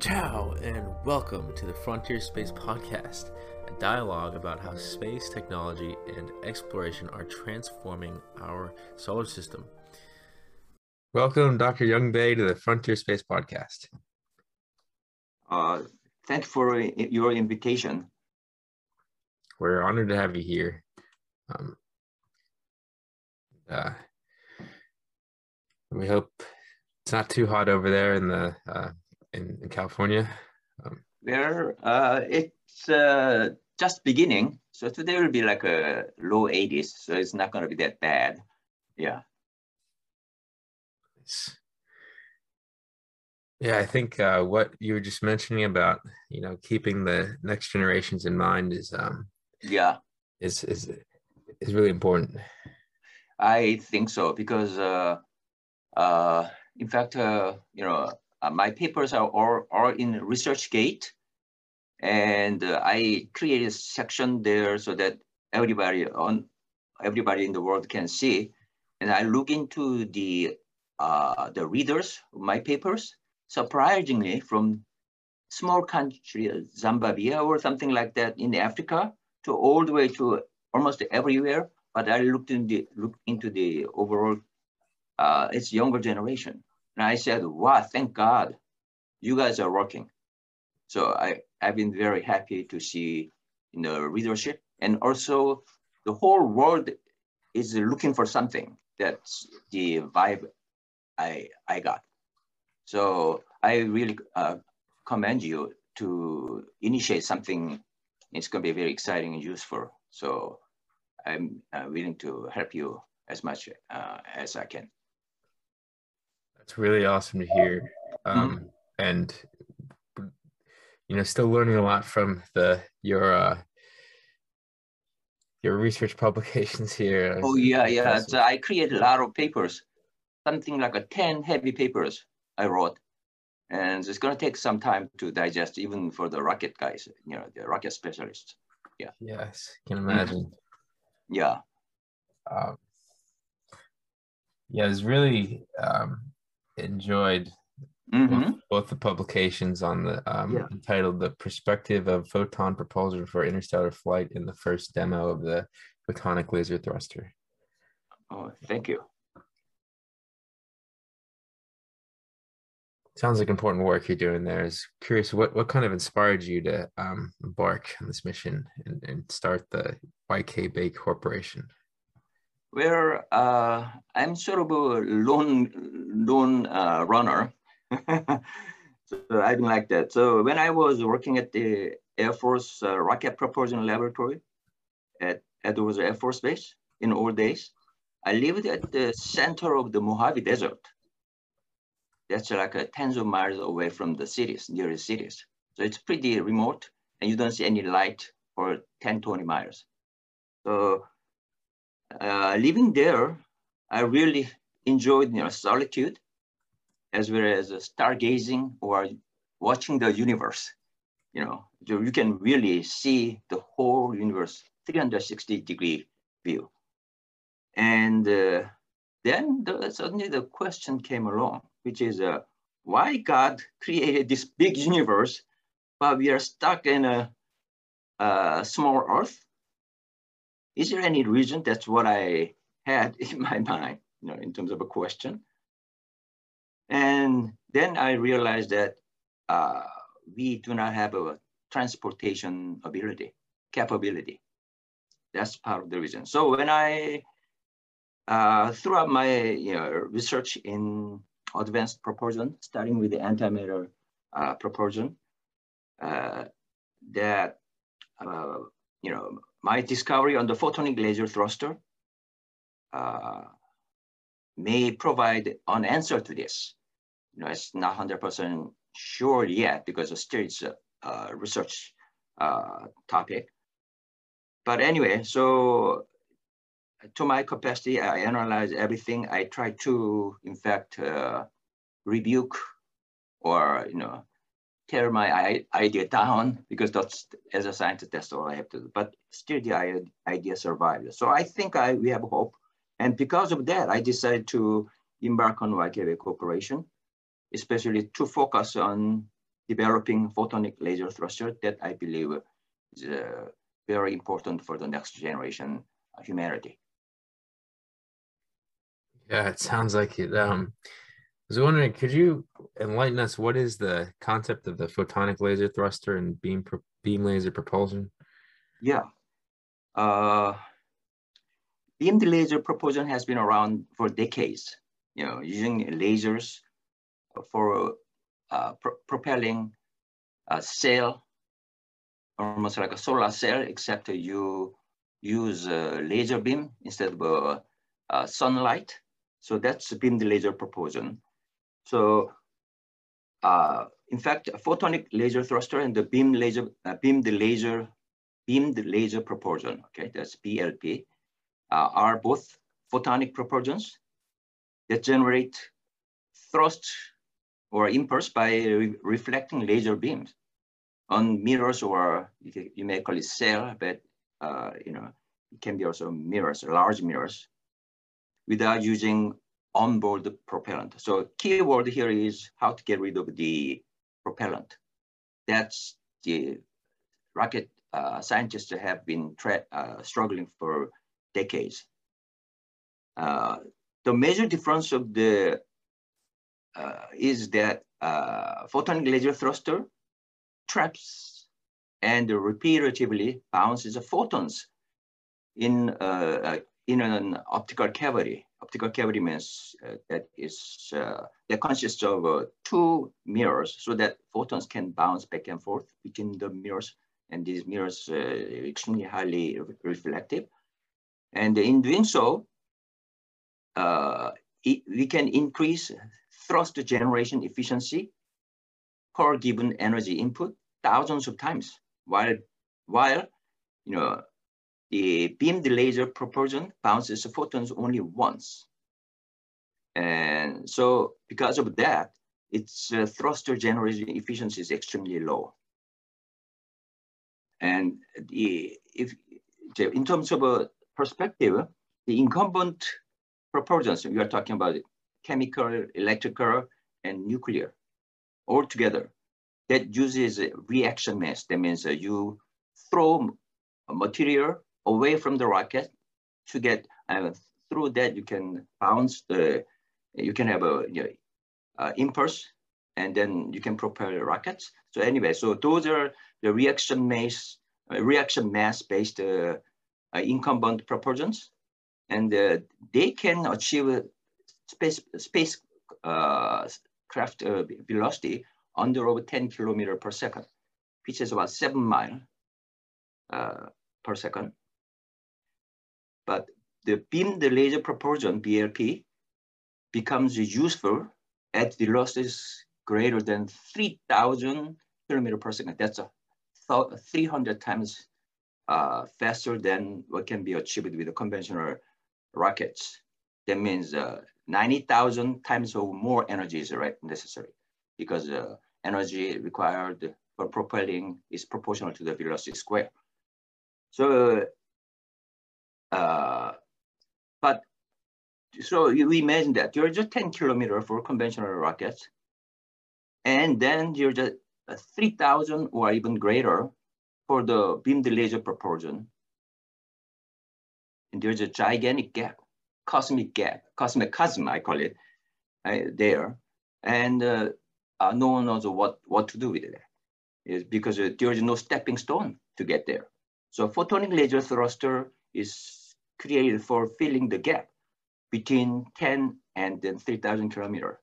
Ciao, and welcome to the Frontier Space Podcast, a dialogue about how space technology and exploration are transforming our solar system. Welcome, Dr. Young Bae, to the Frontier Space Podcast. Uh, thank you for your invitation. We're honored to have you here. Um, uh, we hope it's not too hot over there in the uh, in, in California. Um, Where uh, it's uh, just beginning, so today will be like a low 80s, so it's not going to be that bad. Yeah. Yeah, I think uh, what you were just mentioning about you know keeping the next generations in mind is um, yeah is is is really important. I think so because uh, uh, in fact uh, you know uh, my papers are all, all in ResearchGate, and uh, I created a section there so that everybody on everybody in the world can see. And I look into the uh, the readers of my papers. Surprisingly, from small country, Zimbabwe or something like that in Africa, to all the way to almost everywhere. But I looked in the looked into the overall, uh, it's younger generation. And I said, wow, thank God you guys are working. So I, I've been very happy to see you know, readership and also the whole world is looking for something. That's the vibe I, I got. So I really uh, commend you to initiate something. It's going to be very exciting and useful. So I'm uh, willing to help you as much uh, as I can. It's really awesome to hear. Mm-hmm. Um, mm-hmm. And you know, still learning a lot from the your uh, your research publications here. Oh yeah, yeah. So I created a lot of papers, something like a ten heavy papers I wrote, and it's going to take some time to digest, even for the rocket guys, you know, the rocket specialists. Yeah. Yes, can imagine. Yeah. Um, yeah, it's really um, enjoyed mm-hmm. both, both, the publications on the um, yeah. entitled "The Perspective of Photon Propulsion for Interstellar Flight" in the first demo of the photonic laser thruster. Oh, thank you. Sounds like important work you're doing there. Is curious what what kind of inspired you to um, embark on this mission and, and start the YK Bae Corporation where uh, I'm sort of a lone, lone uh, runner. so I didn't like that. So when I was working at the Air Force uh, Rocket Propulsion Laboratory at Edwards Air Force Base in old days, I lived at the center of the Mojave Desert. That's like uh, tens of miles away from the cities, nearest cities. So it's pretty remote and you don't see any light for 10, 20 miles. So uh, living there, I really enjoyed you know, solitude as well as stargazing or watching the universe. You know, you can really see the whole universe 360 degree view. And uh, then the, suddenly the question came along, which is uh, why God created this big universe, but we are stuck in a, a small Earth is there any reason? That's what I had in my mind, you know, in terms of a question. And then I realized that uh, we do not have a transportation ability, capability. That's part of the reason. So when I, uh, throughout my you know, research in advanced propulsion, starting with the antimatter uh, propulsion, uh, that, uh, you know, my discovery on the photonic laser thruster uh, may provide an answer to this. You know, it's not 100% sure yet because still it's a, a research uh, topic. But anyway, so to my capacity, I analyze everything. I try to, in fact, uh, rebuke or, you know, tear my idea down because that's as a scientist that's all I have to do. But still, the idea survived. So I think I we have hope, and because of that, I decided to embark on YK Bae Corporation, especially to focus on developing photonic laser thruster that I believe is uh, very important for the next generation humanity. Yeah, it sounds like it. Um, was wondering, could you enlighten us? What is the concept of the photonic laser thruster and beam beam laser propulsion? Yeah, uh, beam laser propulsion has been around for decades. You know, using lasers for uh, pro propelling a sail, almost like a solar sail, except you use a laser beam instead of a, a sunlight. So that's beam laser propulsion. So uh, in fact, a photonic laser thruster and the beam laser, uh, beam the laser, beamed laser propulsion, okay, that's BLP, uh, are both photonic propulsions that generate thrust or impulse by re reflecting laser beams on mirrors or you may call it sail, but uh, you know, it can be also mirrors, large mirrors without using onboard propellant. So keyword here is how to get rid of the propellant. That's the rocket uh, scientists have been uh, struggling for decades. Uh, the major difference of the uh, is that uh, photonic laser thruster traps and repetitively bounces photons in uh, in an optical cavity. Optical cavity means uh, that is uh, that consists of uh, two mirrors, so that photons can bounce back and forth between the mirrors, and these mirrors uh, extremely highly re reflective. And in doing so, uh, it, we can increase thrust generation efficiency per given energy input thousands of times, while while you know the beam laser propulsion bounces photons only once. And so because of that, its uh, thruster generation efficiency is extremely low. And the, if, in terms of a perspective, the incumbent propulsions, we are talking about chemical, electrical, and nuclear all together. That uses reaction mass. That means uh, you throw a material away from the rocket to get uh, through that you can bounce the you can have a you know, uh, impulse and then you can propel the rockets. So anyway so those are the reaction mass uh, reaction mass based uh, uh, incumbent propulsions. And uh, they can achieve space space craft velocity under over 10 kilometer per second which is about seven mile per second but the beam the laser propulsion, BLP, becomes useful at velocities greater than 3,000 kilometer per second. That's a 300 times uh, faster than what can be achieved with conventional rockets. That means uh, 90,000 times or more energy is right necessary because uh, energy required for propelling is proportional to the velocity square. So uh, but so you imagine that you're just 10 kilometer for conventional rockets, and then you're just 3,000 or even greater for the beam laser propulsion. And there's a gigantic gap, cosmic gap, cosmic chasm, I call it, uh, there. And uh, uh, no one knows what, what to do with it. Is because uh, there is no stepping stone to get there. So photonic laser thruster is created for filling the gap between 10 and then 3000 kilometer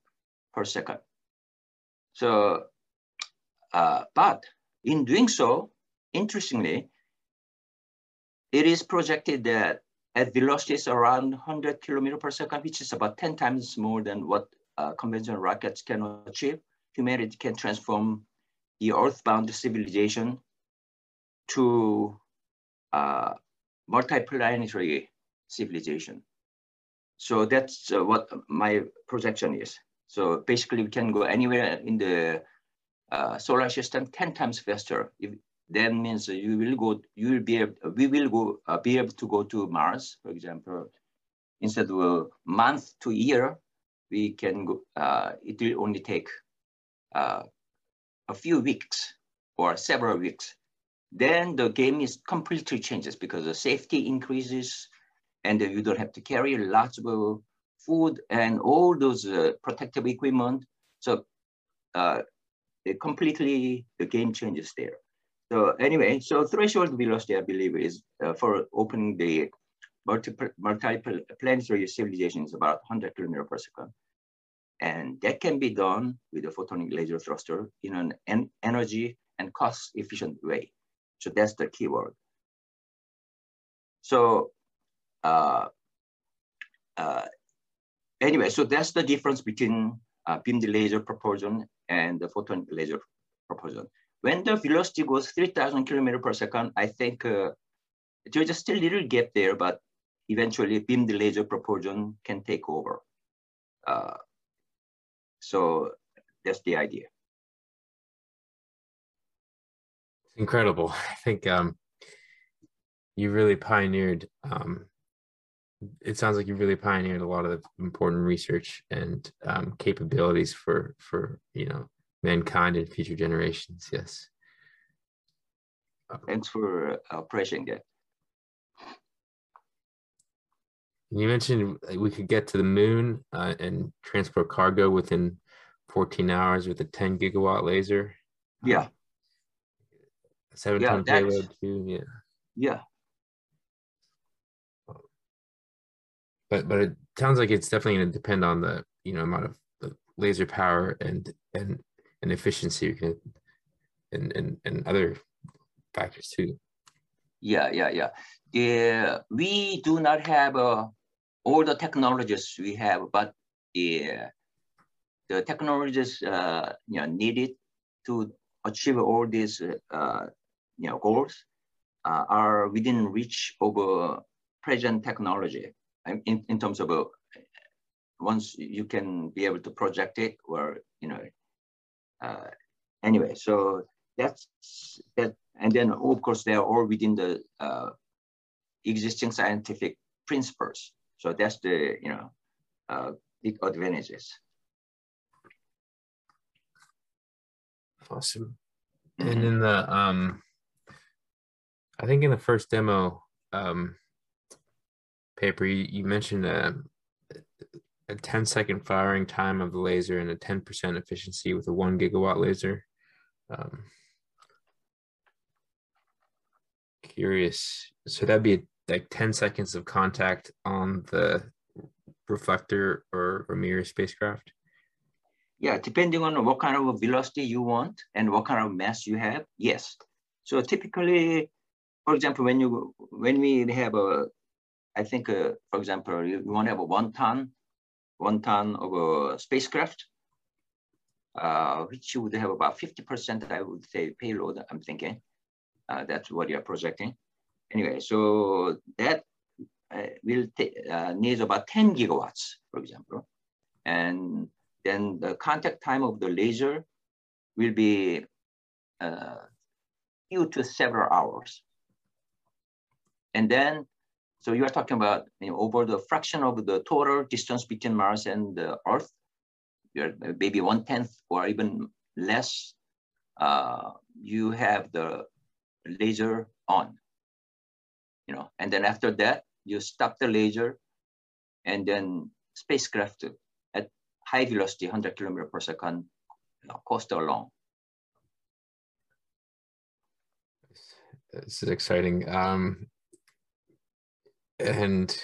per second. So, uh, but in doing so, interestingly, it is projected that at velocities around 100 kilometer per second, which is about 10 times more than what uh, conventional rockets can achieve, humanity can transform the earthbound civilization to uh, multiplanetary civilization. So that's uh, what my projection is. So basically we can go anywhere in the uh, solar system 10 times faster. If that means you will go, you will be able, we will go, uh, be able to go to Mars, for example, instead of a month to year, we can go, uh, it will only take uh, a few weeks or several weeks, then the game is completely changes because the safety increases and you don't have to carry lots of food and all those uh, protective equipment. So uh, completely, the game changes there. So anyway, so threshold velocity, I believe, is uh, for opening the multiple, multiple planetary civilizations about 100 kilometer per second. And that can be done with a photonic laser thruster in an en energy and cost efficient way. So that's the keyword. So uh, uh, anyway, so that's the difference between uh, beam laser propulsion and the photon laser propulsion. When the velocity goes 3000 kilometer per second, I think uh, there's just a little gap there, but eventually beam laser propulsion can take over. Uh, so that's the idea. Incredible. I think um, you really pioneered. Um, it sounds like you really pioneered a lot of the important research and um, capabilities for for you know mankind and future generations. Yes. Thanks for uh, praising that. You mentioned we could get to the moon uh, and transport cargo within 14 hours with a 10 gigawatt laser. Yeah. Seven yeah, ton payload too. Yeah. Yeah. But but it sounds like it's definitely going to depend on the you know amount of the laser power and and and efficiency and and and other factors too. Yeah, yeah, yeah. Yeah, we do not have uh, all the technologies we have, but the the technologies uh, you know needed to achieve all these uh, you know goals uh, are within reach of uh, present technology. In, in terms of uh, once you can be able to project it or you know uh, anyway so that's that and then of course they are all within the uh, existing scientific principles. So that's the you know uh, big advantages. Awesome. And mm-hmm. in the um i think in the first demo um paper you, you mentioned a, a 10 second firing time of the laser and a 10% efficiency with a one gigawatt laser. Um, curious so that'd be like 10 seconds of contact on the reflector or, or mirror spacecraft? Yeah depending on what kind of velocity you want and what kind of mass you have yes. So typically for example when you when we have a i think uh, for example you want to have a one ton one ton of a spacecraft uh, which would have about 50% i would say payload i'm thinking uh, that's what you're projecting. Anyway, so that uh, will uh, needs about 10 gigawatts, for example. And then the contact time of the laser will be uh, few to several hours. And then, so you are talking about you know, over the fraction of the total distance between Mars and the Earth, you're maybe one tenth or even less. Uh, you have the laser on, you know, and then after that, you stop the laser and then spacecraft at high velocity, 100 kilometer per second, you know, coast along. This is exciting. Um, and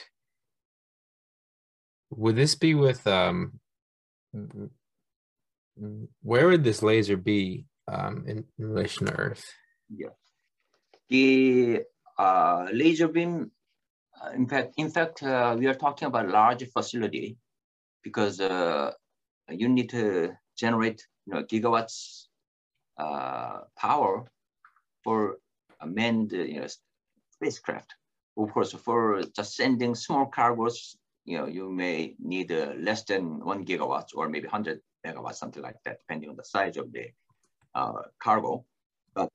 would this be with, um, where would this laser be um, in, in relation to Earth? Yeah the uh, laser beam, uh, in fact, in fact, uh, we are talking about large facility because uh, you need to generate you know, gigawatts uh, power for a manned you know, spacecraft. Of course, for just sending small cargos, you know, you may need uh, less than one gigawatts or maybe 100 megawatts, something like that, depending on the size of the cargo But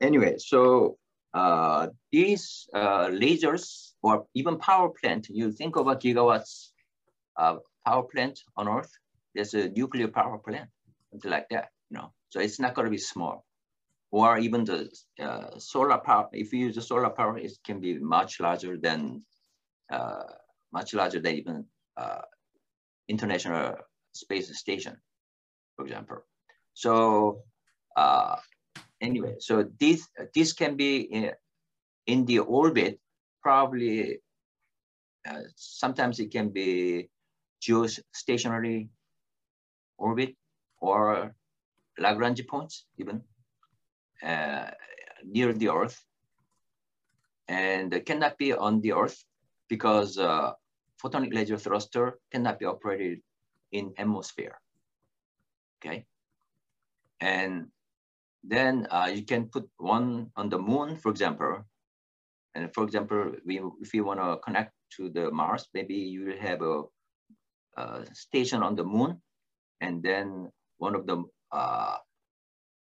anyway, so uh, these uh, lasers or even power plant, you think about gigawatts uh, power plant on Earth, there's a nuclear power plant, something like that, you know. So it's not going to be small. Or even the uh, solar power, if you use the solar power, it can be much larger than, uh, much larger than even uh, International Space Station, for example. So uh, anyway, so this, this can be in, in the orbit, probably, uh, sometimes it can be geostationary orbit or Lagrange points even uh, near the Earth and cannot be on the Earth because uh, photonic laser thruster cannot be operated in atmosphere, okay? And then uh, you can put one on the moon, for example. And for example, we, if you want to connect to the Mars, maybe you have a, a, station on the moon, and then one of the uh,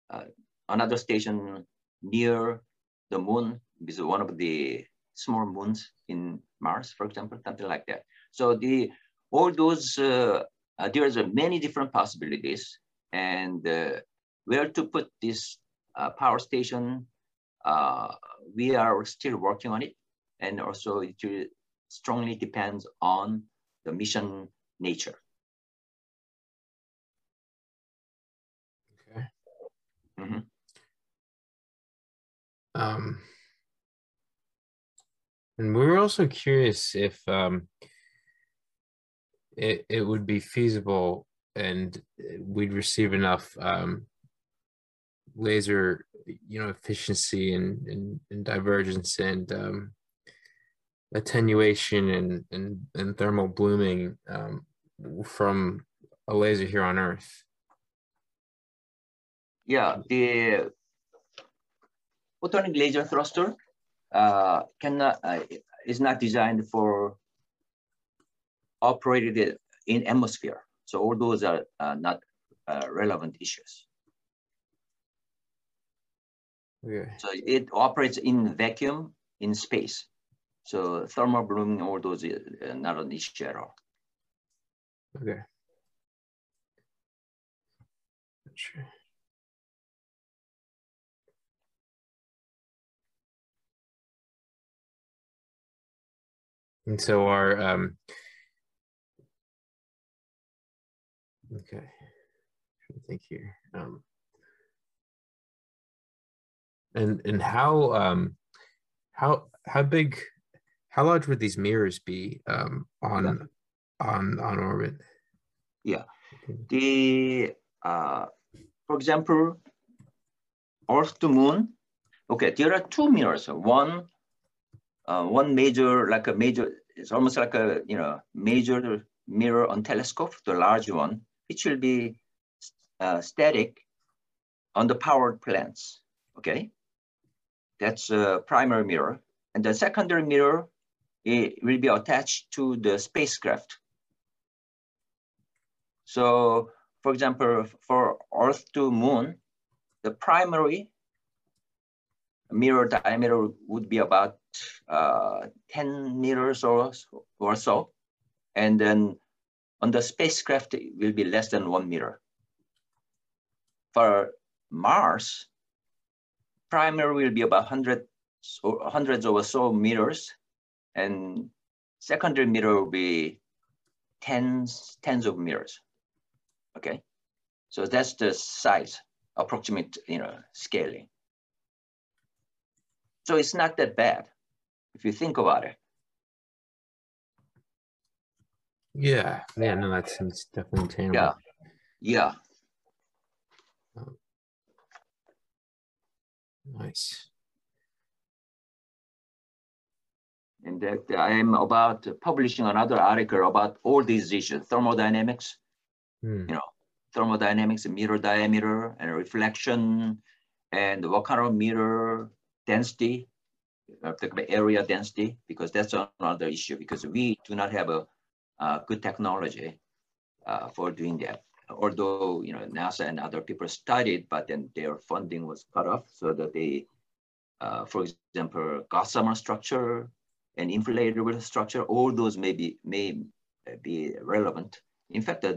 uh, another station near the moon is one of the small moons in Mars, for example, something like that. So the all those uh, uh, there's many different possibilities, and uh, where to put this uh, power station, uh, we are still working on it. And also it strongly depends on the mission nature. Okay. Mm -hmm. Um, and we were also curious if um, it, it would be feasible and we'd receive enough um, laser you know efficiency and and, and divergence and um, attenuation and, and and thermal blooming um, from a laser here on Earth. Yeah, the photonic laser thruster uh, cannot uh, is not designed for operated in atmosphere. So all those are uh, not uh, relevant issues. Okay. So it operates in vacuum in space. So thermal blooming, all those are uh, not an issue at all. Okay. Sure. And so our um okay, I think here. Um and and how um how how big how large would these mirrors be um on yeah. on on orbit? Yeah. The uh for example earth to moon. Okay there are two mirrors one uh, one major like a major it's almost like a you know major mirror on telescope the large one which will be uh, static on the powered plants okay that's a primary mirror. And the secondary mirror it will be attached to the spacecraft. So for example, for Earth to Moon, the primary mirror diameter would be about uh, 10 meters or, or so. And then on the spacecraft, it will be less than one meter. For Mars, primary will be about 100 or hundreds or so meters, and secondary meter will be tens, tens of meters. Okay, so that's the size, approximate, you know, scaling. So it's not that bad if you think about it. Yeah, yeah, no, that seems definitely attainable. Yeah, yeah. Nice. And that I am about publishing another article about all these issues, thermodynamics, hmm. you know, thermodynamics, mirror diameter and reflection, and what kind of mirror density, area density, because that's another issue because we do not have a, a good technology uh, for doing that although you know NASA and other people studied, but then their funding was cut off so that they, uh, for example, gossamer structure and inflatable structure, all those may be, may be relevant. In fact, uh,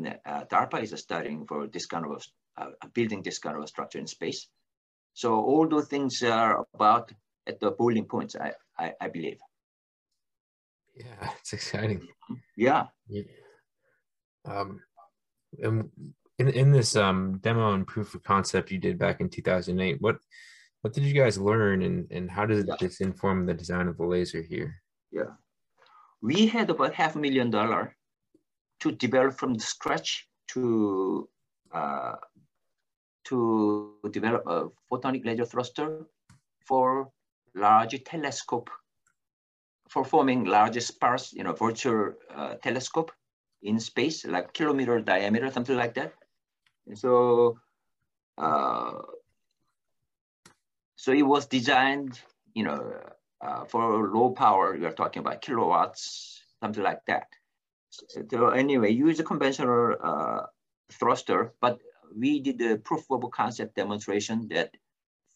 DARPA is studying for this kind of uh, building this kind of structure in space. So all those things are about at the boiling points, I, I, I believe. Yeah, it's exciting. Yeah. yeah. Um, and in, in this um, demo and proof of concept you did back in 2008, what what did you guys learn and, and how does yeah. this inform the design of the laser here? Yeah. We had about half a million dollar to develop from the scratch to uh, to develop a photonic laser thruster for large telescope for forming large sparse, you know, virtual uh, telescope in space, like kilometer diameter, something like that. And so, uh, so it was designed, you know, uh, for low power. We are talking about kilowatts, something like that. So anyway, use a conventional uh, thruster, but we did a proof of concept demonstration that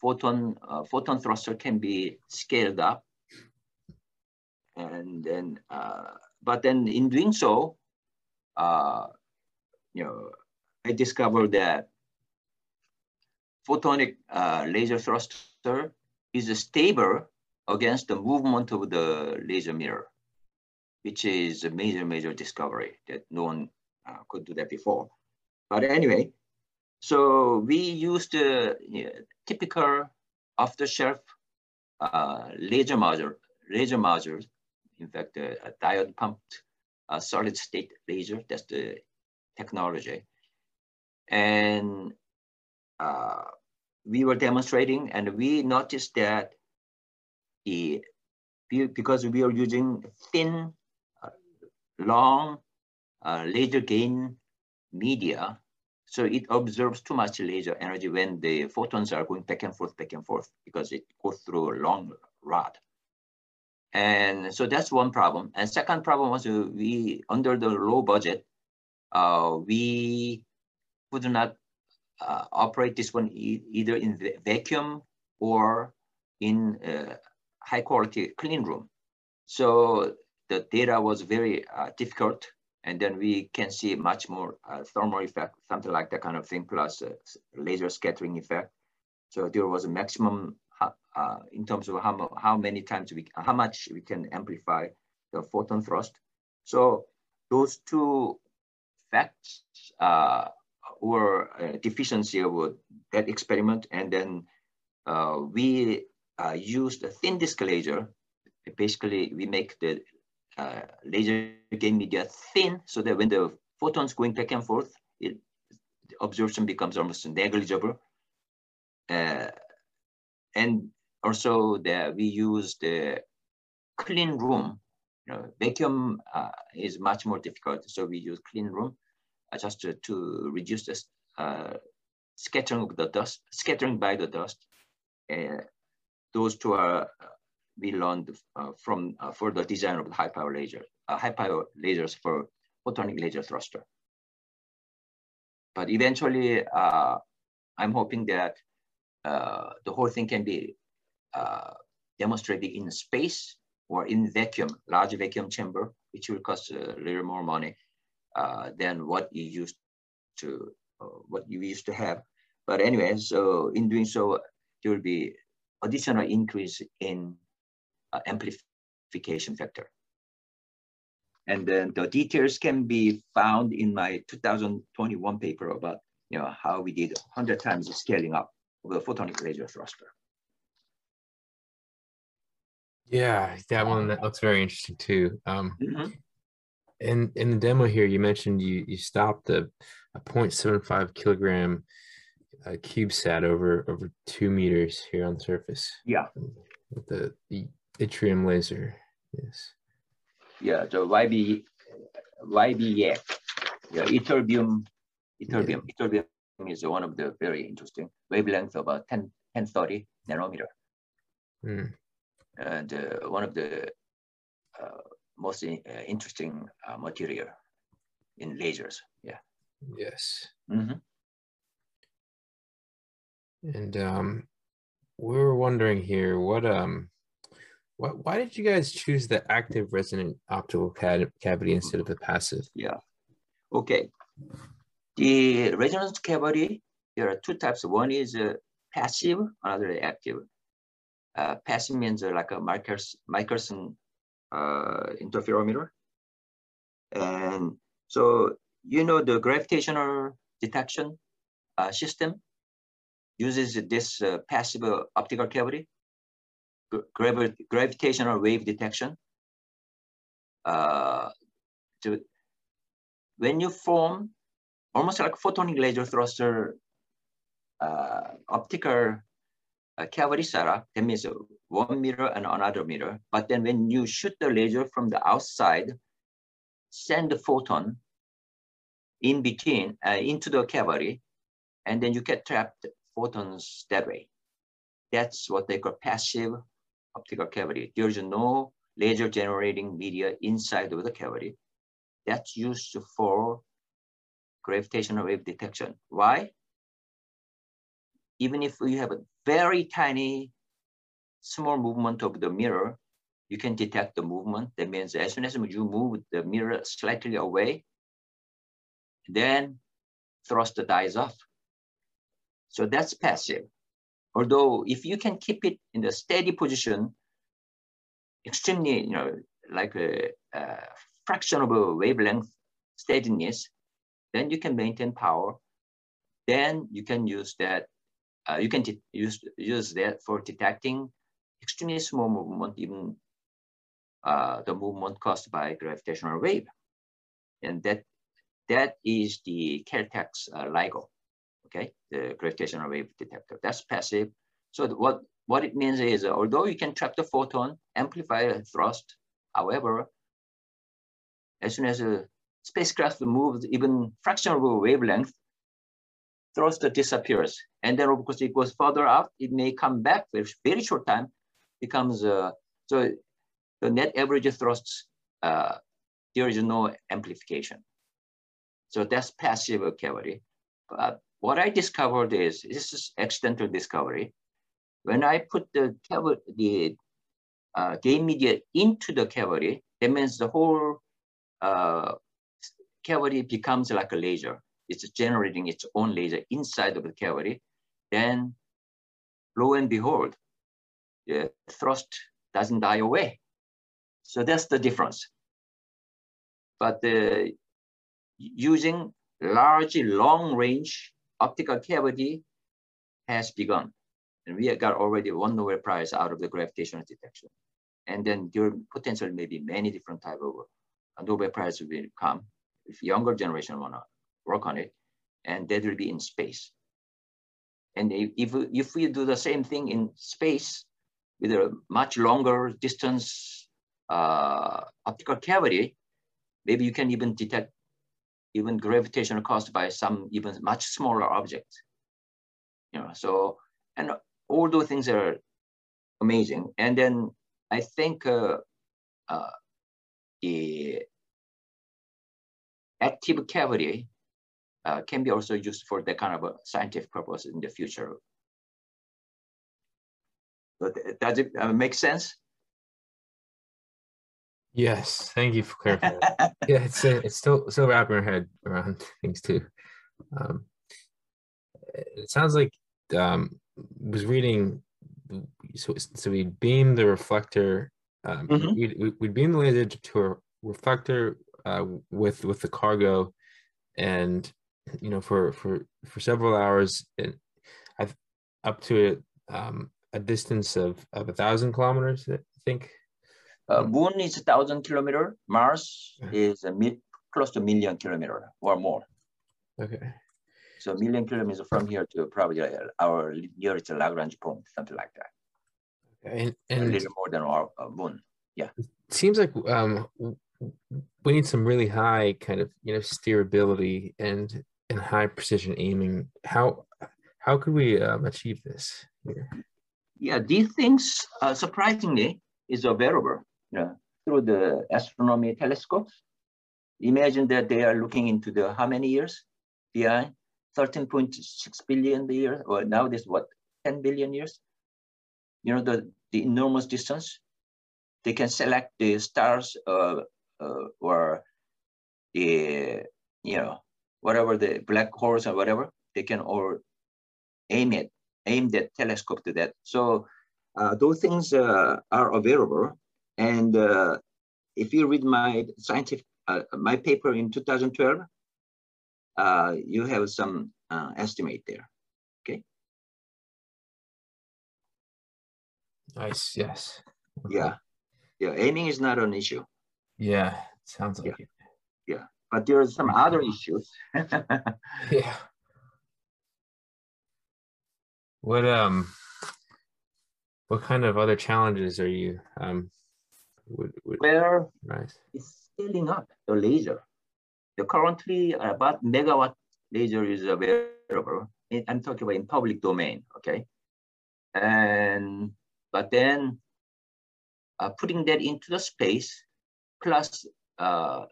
photon uh, photon thruster can be scaled up, and then uh, but then in doing so, uh, you know, I discovered that photonic uh, laser thruster is stable against the movement of the laser mirror, which is a major, major discovery that no one uh, could do that before. But anyway, so we used a you typical off-the-shelf uh, laser module, laser modules. In fact, a, a diode pumped uh, solid state laser. That's the technology. And uh, we were demonstrating and we noticed that the, because we are using thin, uh, long uh, laser gain media, so it absorbs too much laser energy when the photons are going back and forth, back and forth, because it goes through a long rod. And so that's one problem. And second problem was we, under the low budget, uh, we could not uh, operate this one e either in the vacuum or in uh, high quality clean room. So the data was very uh, difficult. And then we can see much more uh, thermal effect, something like that kind of thing, plus uh, laser scattering effect. So there was a maximum uh, in terms of how, how many times we, how much we can amplify the photon thrust. So those two facts uh, were a deficiency of that experiment. And then uh, we uh, used a thin disk laser. Basically, we make the uh, laser gain media thin so that when the photons going back and forth, it, the absorption becomes almost negligible. Uh, and also that we use the clean room. You know, vacuum uh, is much more difficult, so we use clean room uh, just to, to, reduce the uh, scattering of the dust, scattering by the dust. those two are we learned uh, from uh, for the design of the high power laser, uh, high power lasers for photonic laser thruster. But eventually, I'm hoping that the whole thing can be demonstrated in space or in vacuum, large vacuum chamber, which will cost a little more money uh, than what you used to, uh, what you used to have. But anyway, so in doing so, there will be additional increase in amplification factor. And then the details can be found in my 2021 paper about you know how we did 100 times the scaling up of the photonic laser thruster. Yeah, that one that looks very interesting too. Um, mm-hmm. in in the demo here, you mentioned you you stopped a, a 0.75 kilogram uh, CubeSat over over two meters here on the surface. Yeah, with the the yttrium laser. Yes. Yeah, the YB YB yeah, ytterbium ytterbium yeah. ytterbium is one of the very interesting wavelength about 10 1030 nanometer. Mm and uh, one of the uh, most in, uh, interesting material in lasers. Yeah. Yes. Mm-hmm. And um, we were wondering here, what um, what why did you guys choose the active resonant optical cavity instead of the passive? Yeah. Okay. The resonance cavity there are two types. One is uh, passive, another is active. Uh, passive means uh, like a Michelson uh, interferometer. And so, you know, the gravitational detection uh, system uses this uh, passive optical cavity, gravi gravitational wave detection. Uh, to, when you form almost like photonic laser thruster uh, optical uh, cavity setup, that means one meter and another meter. But then when you shoot the laser from the outside, send the photon in between, uh, into the cavity, and then you get trapped photons that way. That's what they call passive optical cavity. There's no laser generating media inside of the cavity. That's used for gravitational wave detection. Why? Even if you have a very tiny, small movement of the mirror, you can detect the movement. That means as soon as you move the mirror slightly away, then thrust dies off. So that's passive. Although if you can keep it in the steady position, extremely, you know, like a, a fraction of a wavelength steadiness, then you can maintain power. Then you can use that, uh, you can use, use that for detecting extremely small movement, even uh, the movement caused by gravitational wave. And that, that is the Caltech's uh, LIGO okay, the gravitational wave detector. That's passive. So what, what it means is, although you can trap the photon, amplify the thrust, however, as soon as a spacecraft moves even fraction of a wavelength, thrust disappears. And then of course it goes further out, it may come back for very short time, becomes, uh, so the net average thrust, uh, there is no amplification. So that's passive cavity. But what I discovered is, this is accidental discovery. When I put the the uh, gain media into the cavity, that means the whole uh, cavity becomes like a laser. It's generating its own laser inside of the cavity. Then lo and behold, the thrust doesn't die away. So that's the difference. But uh, using large, long range optical cavity has begun. And we got already one Nobel Prize out of the gravitational detection. And then there potentially maybe many different type of Nobel Prize will come if younger generation wanna work on it, and that will be in space. And if, if we do the same thing in space with a much longer distance uh, optical cavity, maybe you can even detect even gravitational caused by some even much smaller objects. You know, so, and all those things are amazing. And then I think uh, uh, the active cavity uh, can be also used for that kind of a scientific purpose in the future. But does it uh, make sense? Yes, thank you for clarifying. yeah, it's uh, it's still still wrapping our head around things too. Um, it sounds like um, was reading. So so we beam the reflector. Um, mm-hmm. we we beam the laser to a reflector uh, with with the cargo, and you know for for for several hours, and I've up to a, um, a distance of of a thousand kilometers. I think uh, moon is a thousand kilometer. Mars is a mi- close to million kilometer or more. Okay. So a million kilometers from here to probably our nearest Lagrange point, something like that. Okay. And, and a little more than our uh, moon. Yeah. It seems like um, we need some really high kind of you know steerability and and high precision aiming. How how could we um, achieve this here? Yeah, these things uh, surprisingly is available know, through the astronomy telescopes. Imagine that they are looking into the how many years behind 13.6 billion years, or now this what 10 billion years. You know the the enormous distance. They can select the stars uh, uh, or the you know whatever the black holes or whatever. They can all aim it, aim that telescope to that. So uh, those things uh, are available. And uh, if you read my scientific, uh, my paper in 2012, uh, you have some uh, estimate there, okay? Nice, yes. Yeah, yeah, aiming is not an issue. Yeah, sounds like yeah. it. Yeah, but there are some other issues. yeah. What um what kind of other challenges are you um would, would where nice. it's scaling up the laser. The currently about megawatt laser is available. I'm talking about in public domain, okay? And but then uh, putting that into the space plus uh,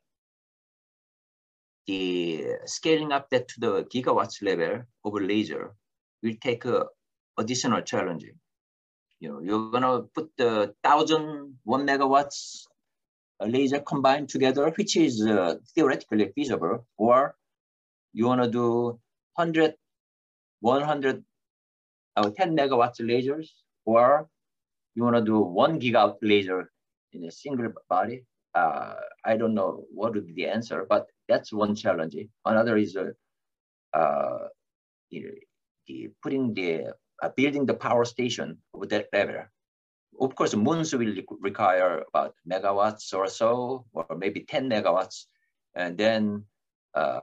the scaling up that to the gigawatts level of laser will take a additional challenging. You know, you're gonna put the thousand one megawatts laser combined together, which is uh, theoretically feasible, or you wanna do 100, 100, uh, 10 megawatts lasers, or you wanna do one gigawatt laser in a single body. Uh, I don't know what would be the answer, but that's one challenge. Another is uh, uh, the, putting the building the power station with that level. Of course, moons will require about megawatts or so, or maybe 10 megawatts. And then uh,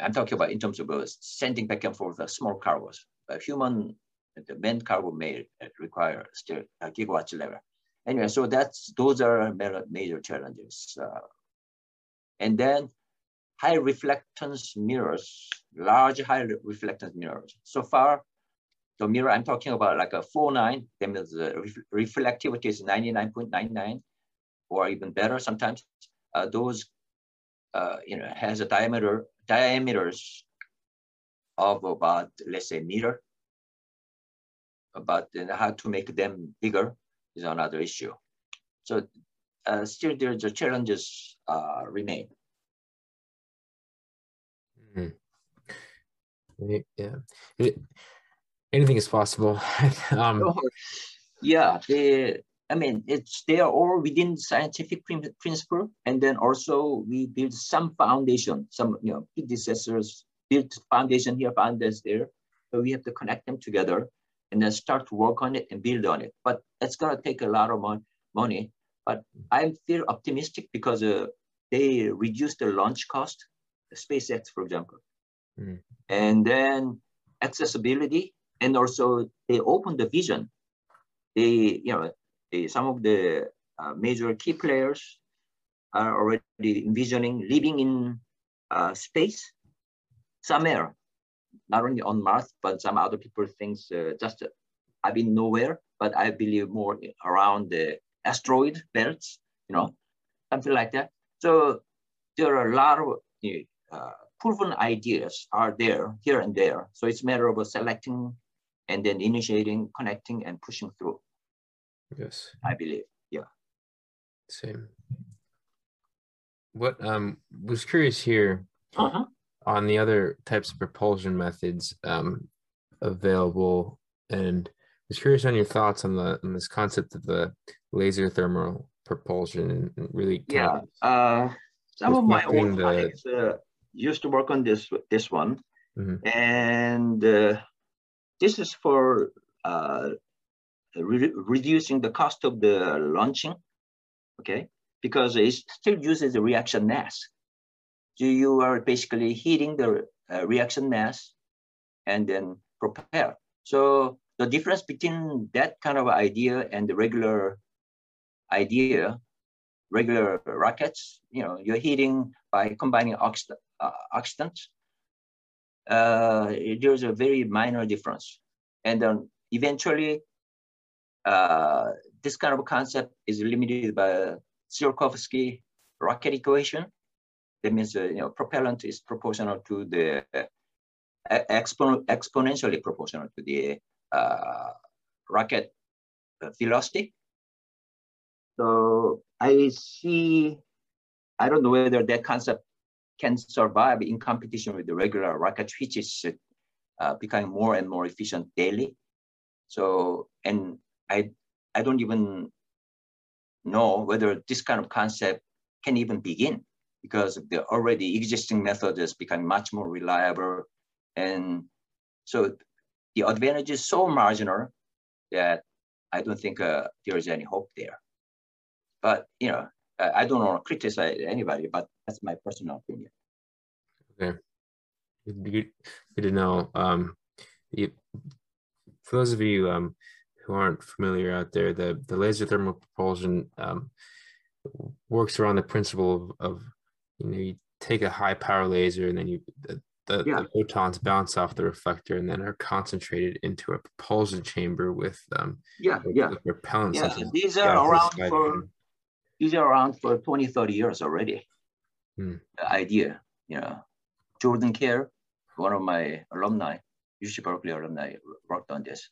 I'm talking about in terms of uh, sending back and forth the small cargos. A human, the manned cargo may require still a gigawatts level. Anyway, so that's those are major challenges. Uh, and then high reflectance mirrors, large high reflectance mirrors. So far, the mirror I'm talking about like a 4.9, that means the reflectivity is 99.99 or even better sometimes. Uh, those, uh, you know, has a diameter, diameters of about, let's say meter. But how to make them bigger is another issue. So uh, still there's the challenges uh, remain. Mm -hmm. Yeah. Anything is possible. um, yeah, they, I mean, it's they are all within scientific principle, and then also we build some foundation, some you know predecessors built foundation here, foundation there. So we have to connect them together and then start to work on it and build on it. But it's gonna take a lot of mon money. But I feel optimistic because uh, they reduce the launch cost, SpaceX, for example, mm. and then accessibility and also they open the vision. They, you know, they, some of the uh, major key players are already envisioning living in uh, space somewhere, not only on Mars, but some other people think uh, just, uh, I've been nowhere, but I believe more around the asteroid belts, you know, something like that. So there are a lot of uh, proven ideas are there here and there. So it's a matter of selecting and then initiating, connecting, and pushing through. Yes. I believe. Yeah. Same. What um was curious here uh-huh. on the other types of propulsion methods um available and was curious on your thoughts on the on this concept of the laser thermal propulsion and really yeah uh some of my old the... colleagues uh, used to work on this this one mm-hmm. and uh, this is for uh, re reducing the cost of the launching, okay? Because it still uses the reaction mass. So you are basically heating the uh, reaction mass and then propel. So the difference between that kind of idea and the regular idea, regular rockets, you know, you're heating by combining oxidant, uh, oxidants uh, there's a very minor difference. And then eventually, uh, this kind of concept is limited by Tsiolkovsky rocket equation. That means uh, you know propellant is proportional to the uh, expo exponentially proportional to the uh, rocket uh, velocity. So I see, I don't know whether that concept can survive in competition with the regular rocket, which is uh, becoming more and more efficient daily. So, and I, I don't even know whether this kind of concept can even begin because the already existing method is becoming much more reliable. And so the advantage is so marginal that I don't think uh, there is any hope there. But, you know, I don't want to criticize anybody, but that's my personal opinion. Okay. Good, good to know. Um, you, for those of you um, who aren't familiar out there, the, the laser thermal propulsion um, works around the principle of, of, you know, you take a high power laser and then you the, the, yeah. the, photons bounce off the reflector and then are concentrated into a propulsion chamber with um yeah yeah with propellants. Yeah, these are around for these are around for 20, 30 years already. Hmm. The idea, you know, Jordan Kare, one of my alumni, UC Berkeley alumni, worked on this.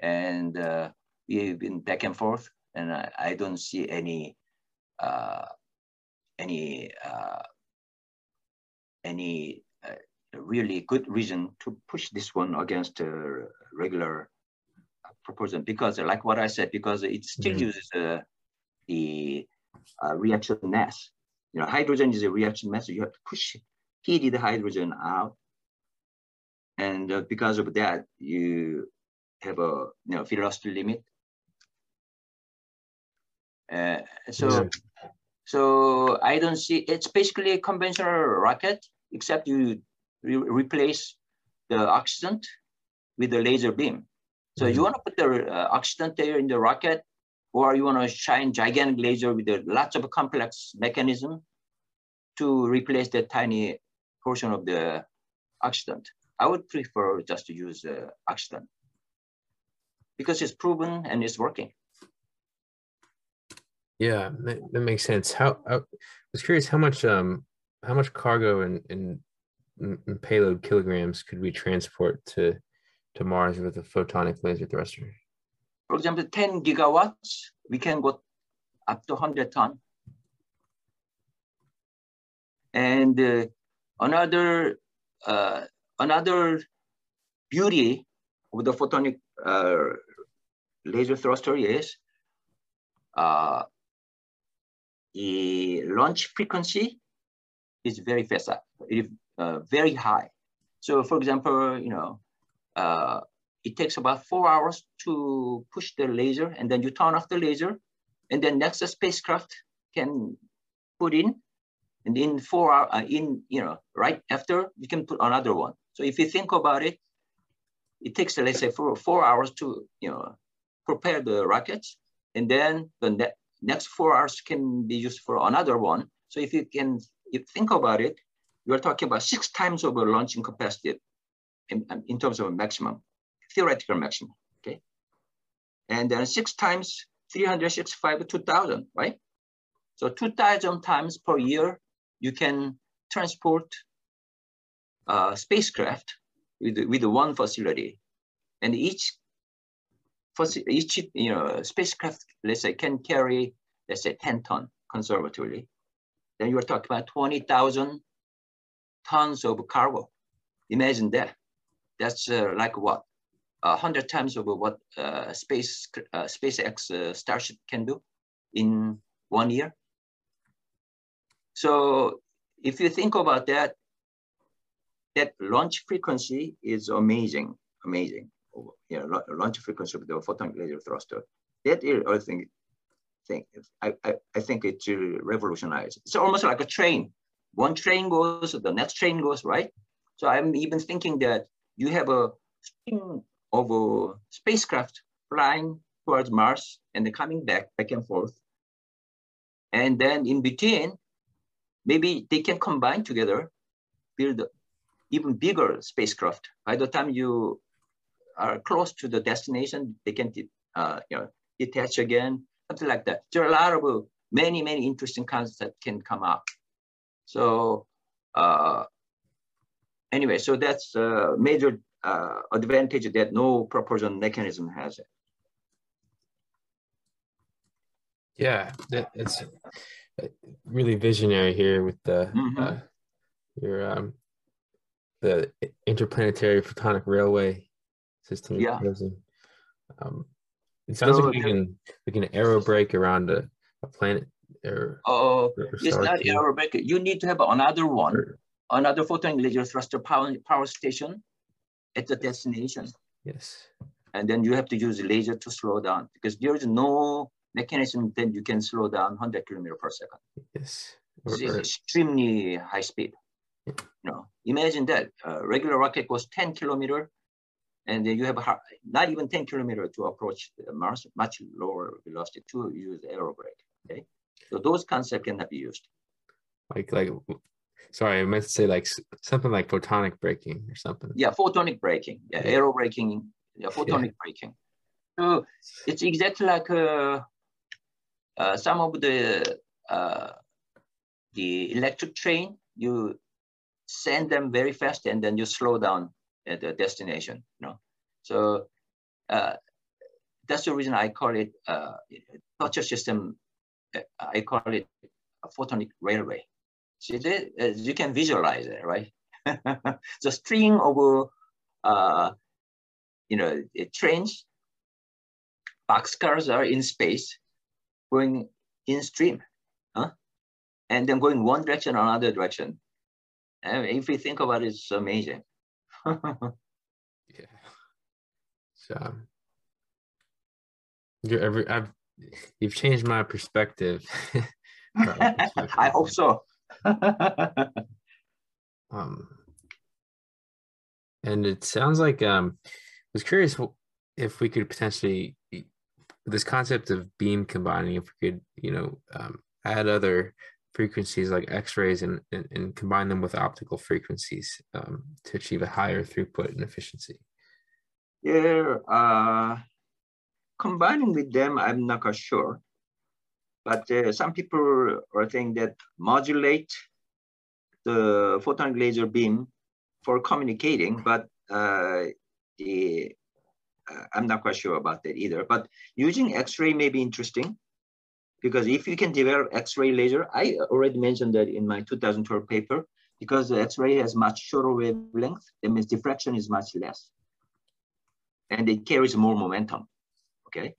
And uh, we've been back and forth, and I, I don't see any uh, any uh, any uh, really good reason to push this one against a regular proposal because, like what I said, because it still mm-hmm. uses uh, the uh, reaction mass. You know, hydrogen is a reaction mass. So you have to push heated hydrogen out. And uh, because of that, you have a you know velocity limit. Uh, so, yeah. so I don't see. It's basically a conventional rocket, except you re replace the oxidant with a laser beam. So mm -hmm. you want to put the uh, oxidant there in the rocket, or you want to shine gigantic laser with lots of complex mechanism to replace that tiny portion of the oxidant. I would prefer just to use uh, oxidant because it's proven and it's working. Yeah, that, makes sense. How I was curious how much um how much cargo and, and, and payload kilograms could we transport to to Mars with a photonic laser thruster? For example, 10 gigawatts, we can go up to 100 ton. And uh, another, uh, another beauty of the photonic uh, laser thruster is uh, the launch frequency is very fast, it uh, very high. So for example, you know, uh, it takes about four hours to push the laser and then you turn off the laser and then next the spacecraft can put in and in four hours, uh, in, you know, right after you can put another one. So if you think about it, it takes, let's say, for four hours to, you know, prepare the rockets. And then the ne next four hours can be used for another one. So if you can you think about it, you're talking about six times over launching capacity in, in terms of a maximum theoretical maximum, okay? And then six times 365, 2000, right? So 2000 times per year, you can transport uh, spacecraft with, with one facility. And each, each you know, spacecraft, let's say, can carry, let's say, 10 ton conservatively. Then you're talking about 20,000 tons of cargo. Imagine that. That's uh, like what? A hundred times over what uh, space uh, SpaceX uh, Starship can do in one year. So if you think about that, that launch frequency is amazing, amazing. You know, launch frequency of the photon laser thruster. That is, I think, think I, I, I think it's really revolutionized. It's almost like a train. One train goes, the next train goes, right? So I'm even thinking that you have a of a spacecraft flying towards Mars and coming back, back and forth. And then in between, maybe they can combine together, build even bigger spacecraft. By the time you are close to the destination, they can uh, you know, detach again, something like that. There are a lot of many, many interesting concepts that can come up. So uh, anyway, so that's a major uh, advantage that no propulsion mechanism has. Yeah, it's really visionary here with the mm -hmm. uh, your um, the interplanetary photonic railway system. Yeah. Um, it sounds so, like we can we can aerobrake around a, a planet or oh it's not aerobrake. You need to have another one, or, another photon laser thruster power power station at the destination. Yes. And then you have to use laser to slow down because there is no mechanism that you can slow down 100 kilometer per second. Yes. This is extremely high speed. Yeah. You know, imagine that uh, regular rocket goes 10 kilometer and then you have a, not even 10 kilometer to approach Mars, much lower velocity to use aerobrake. Okay, so those concepts cannot be used. Like, like, sorry, I meant to say like something like photonic braking or something. Yeah, photonic braking. Yeah, yeah. aerobraking. Yeah, photonic yeah. braking. So it's exactly like uh, uh, some of the uh, the electric train. You send them very fast and then you slow down at the destination. You know, so uh, that's the reason I call it uh, torture system. I call it a photonic railway. See, that, uh, you can visualize it, right? the string of, uh, you know, trains, boxcars are in space, going in stream, huh? and then going one direction, or another direction. And if we think about it, it's amazing. yeah. So you're every I've you've changed my perspective. I hope so. um and it sounds like um I was curious if we could potentially this concept of beam combining if we could you know um, add other frequencies like X-rays and, and, and combine them with optical frequencies um, to achieve a higher throughput and efficiency? Yeah, uh, combining with them, I'm not sure. But uh, some people are saying that modulate the photon laser beam for communicating, but uh, the, uh, I'm not quite sure about that either. But using X-ray may be interesting because if you can develop X-ray laser, I already mentioned that in my 2012 paper, because the X-ray has much shorter wavelength, that means diffraction is much less. And it carries more momentum, okay?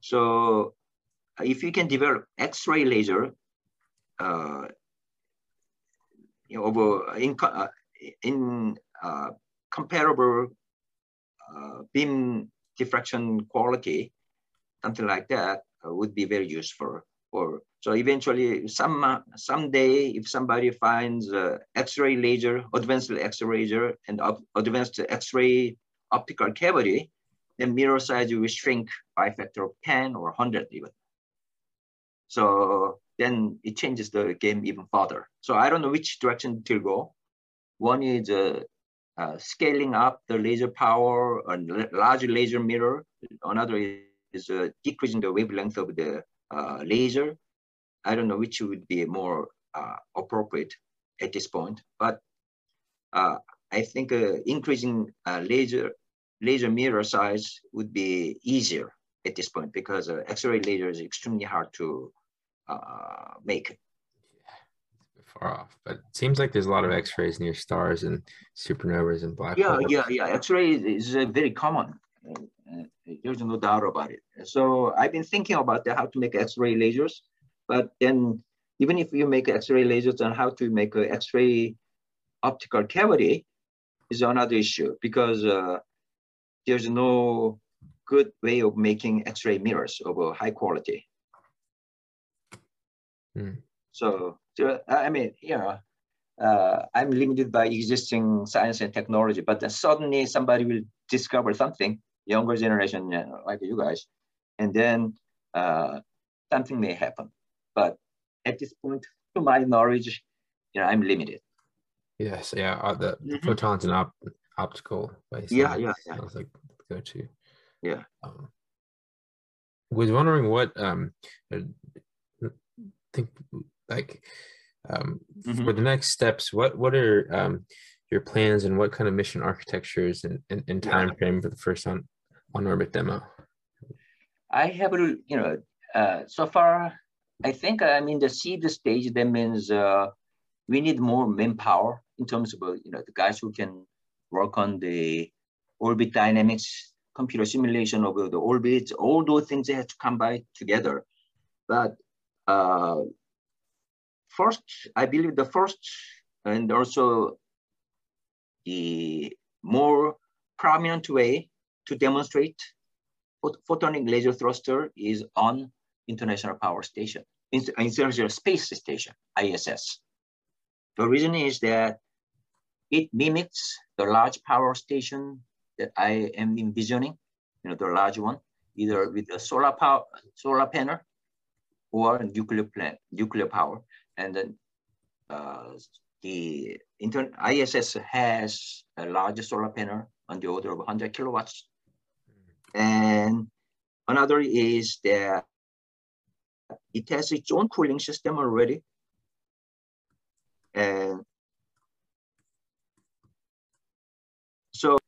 So if you can develop X-ray laser uh, you know, over in, uh, in uh, comparable uh, beam diffraction quality, something like that, uh, would be very useful. For, so eventually, some someday, if somebody finds uh, X-ray laser, advanced X-ray laser, and advanced X-ray optical cavity, then mirror size will shrink by a factor of 10 or 100 even. So then it changes the game even further. So I don't know which direction to go. One is uh, uh, scaling up the laser power, a large laser mirror. Another is uh, decreasing the wavelength of the uh, laser. I don't know which would be more uh, appropriate at this point, but uh, I think increasing laser laser mirror size would be easier at this point because X-ray laser is extremely hard to Uh, make. It far off, but it seems like there's a lot of X-rays near stars and supernovas and black yeah, holes. Yeah, yeah, yeah. X-ray is, is uh, very common uh, there's no doubt about it. So I've been thinking about that, how to make X-ray lasers, but then even if you make X-ray lasers and how to make an X-ray optical cavity is another issue because uh, there's no good way of making X-ray mirrors of a high quality. Hmm. So, I mean, you know, uh, I'm limited by existing science and technology, but then suddenly somebody will discover something younger generation like you guys, and then uh, something may happen. But at this point, to my knowledge, you know, I'm limited. Yes, yeah, uh, the, mm-hmm. photons and op- optical. Yeah, yeah, yeah. Sounds like go to. Yeah. Um, was wondering what um, uh, think like um, mm-hmm. for the next steps. What what are um, your plans and what kind of mission architectures and, and, and time yeah. frame for the first on on orbit demo? I have, you know, uh, so far, I think I'm in the seed stage. That means uh, we need more manpower in terms of, you know, the guys who can work on the orbit dynamics, computer simulation of the orbits, all those things they have to come by together. But uh, first, I believe the first and also the more prominent way to demonstrate photonic laser thruster is on International Power Station, International Space Station, ISS. The reason is that it mimics the large power station that I am envisioning, you know, the large one, either with a solar power, solar panel or nuclear plant, nuclear power. And then uh, the intern ISS has a large solar panel on the order of 100 kilowatts. And another is that it has its own cooling system already. And so,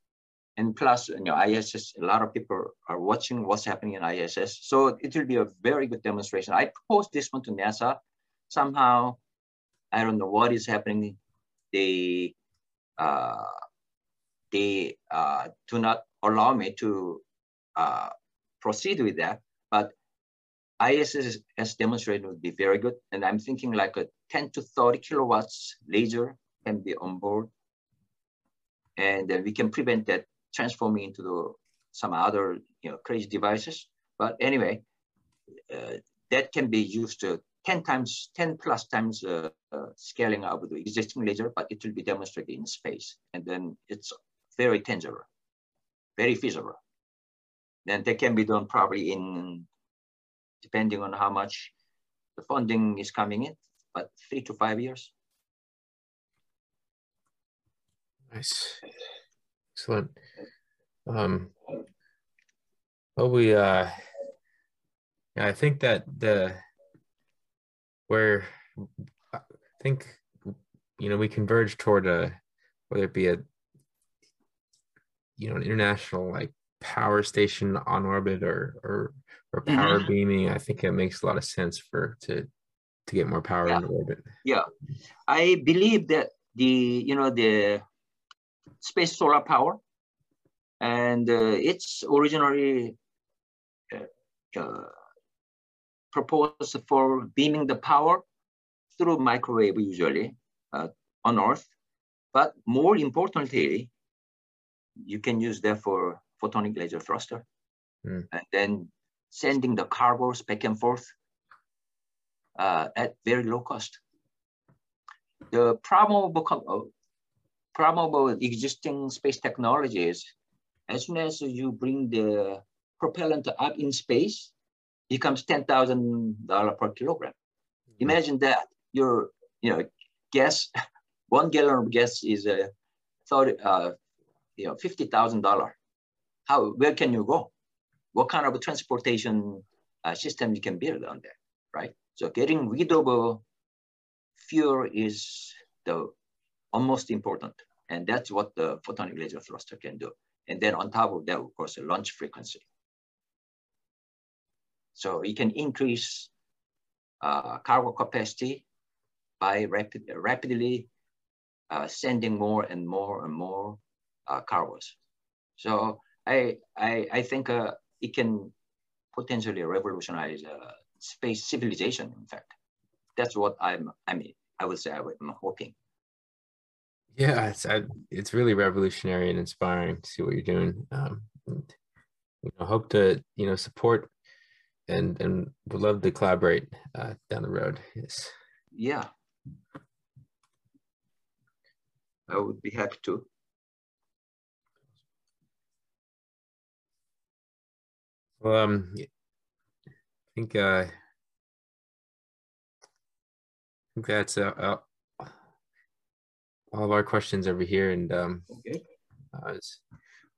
and plus, you know, ISS, a lot of people are watching what's happening in ISS. So it will be a very good demonstration. I proposed this one to NASA. Somehow, I don't know what is happening. They, uh, they uh, do not allow me to uh, proceed with that. But ISS as demonstrated would be very good. And I'm thinking like a 10 to 30 kilowatts laser can be on board. And we can prevent that transforming into the, some other you know, crazy devices. But anyway, uh, that can be used to 10 times, 10 plus times uh, uh, scaling of the existing laser, but it will be demonstrated in space. And then it's very tangible, very feasible. Then that can be done probably in depending on how much the funding is coming in, but three to five years. Nice. Excellent. Um, well, we, uh, I think that the, where I think, you know, we converge toward a, whether it be a, you know, an international like power station on orbit or, or or power mm-hmm. beaming, I think it makes a lot of sense for to to get more power yeah. into orbit. Yeah, I believe that the you know the space solar power, and uh, it's originally uh, uh, proposed for beaming the power through microwave usually uh, on Earth, but more importantly, you can use that for photonic laser thruster, mm. and then sending the cargoes back and forth uh, at very low cost. The problem of existing space technologies, as soon as you bring the propellant up in space, it becomes $10,000 per kilogram. Mm-hmm. Imagine that your, you know, gas, one gallon of gas is a, uh, 30, uh, you know, $50,000. How, where can you go? what kind of transportation uh, system you can build on there, right? So getting rid of uh, fuel is the almost important. And that's what the photonic laser thruster can do. And then on top of that, of course, the launch frequency. So you can increase uh, cargo capacity by rapid, rapidly uh, sending more and more and more uh, cargos. So I, I, I think uh, it can potentially revolutionize uh, space civilization. In fact, that's what I'm. I mean, I would say I'm hoping. Yeah, it's it's really revolutionary and inspiring to see what you're doing. Um, and, you know, hope to you know support and and would love to collaborate uh, down the road. Yes. Yeah. I would be happy to. Well, um, I think uh, I think that's uh, uh, all of our questions over here. And um, okay. Uh,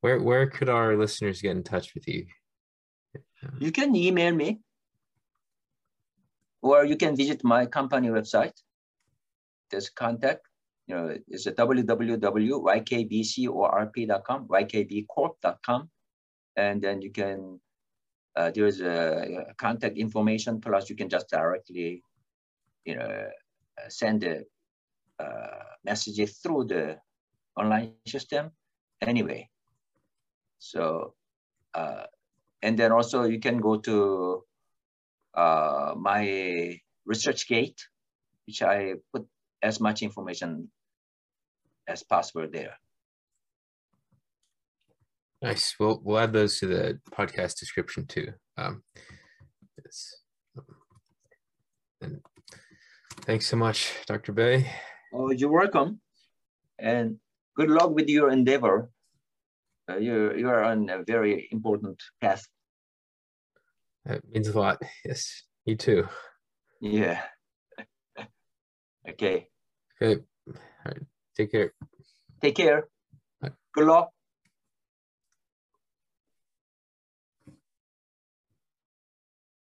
where where could our listeners get in touch with you? You can email me, or you can visit my company website. There's contact. You know, it's a www.ykbcorp.com, ykbcorp.com, and then you can uh, there's a, a, contact information plus you can just directly, you know, uh, send a uh, messages through the online system anyway. So, uh, and then also you can go to uh, my ResearchGate, which I put as much information as possible there. Nice. We'll we'll add those to the podcast description too. Um, yes. And thanks so much, Dr. Bae. Oh, you're welcome, and good luck with your endeavor. Uh, you you are on a very important path. That means a lot. Yes, you too. Yeah. okay. Okay. All right. Take care. Take care. Good luck.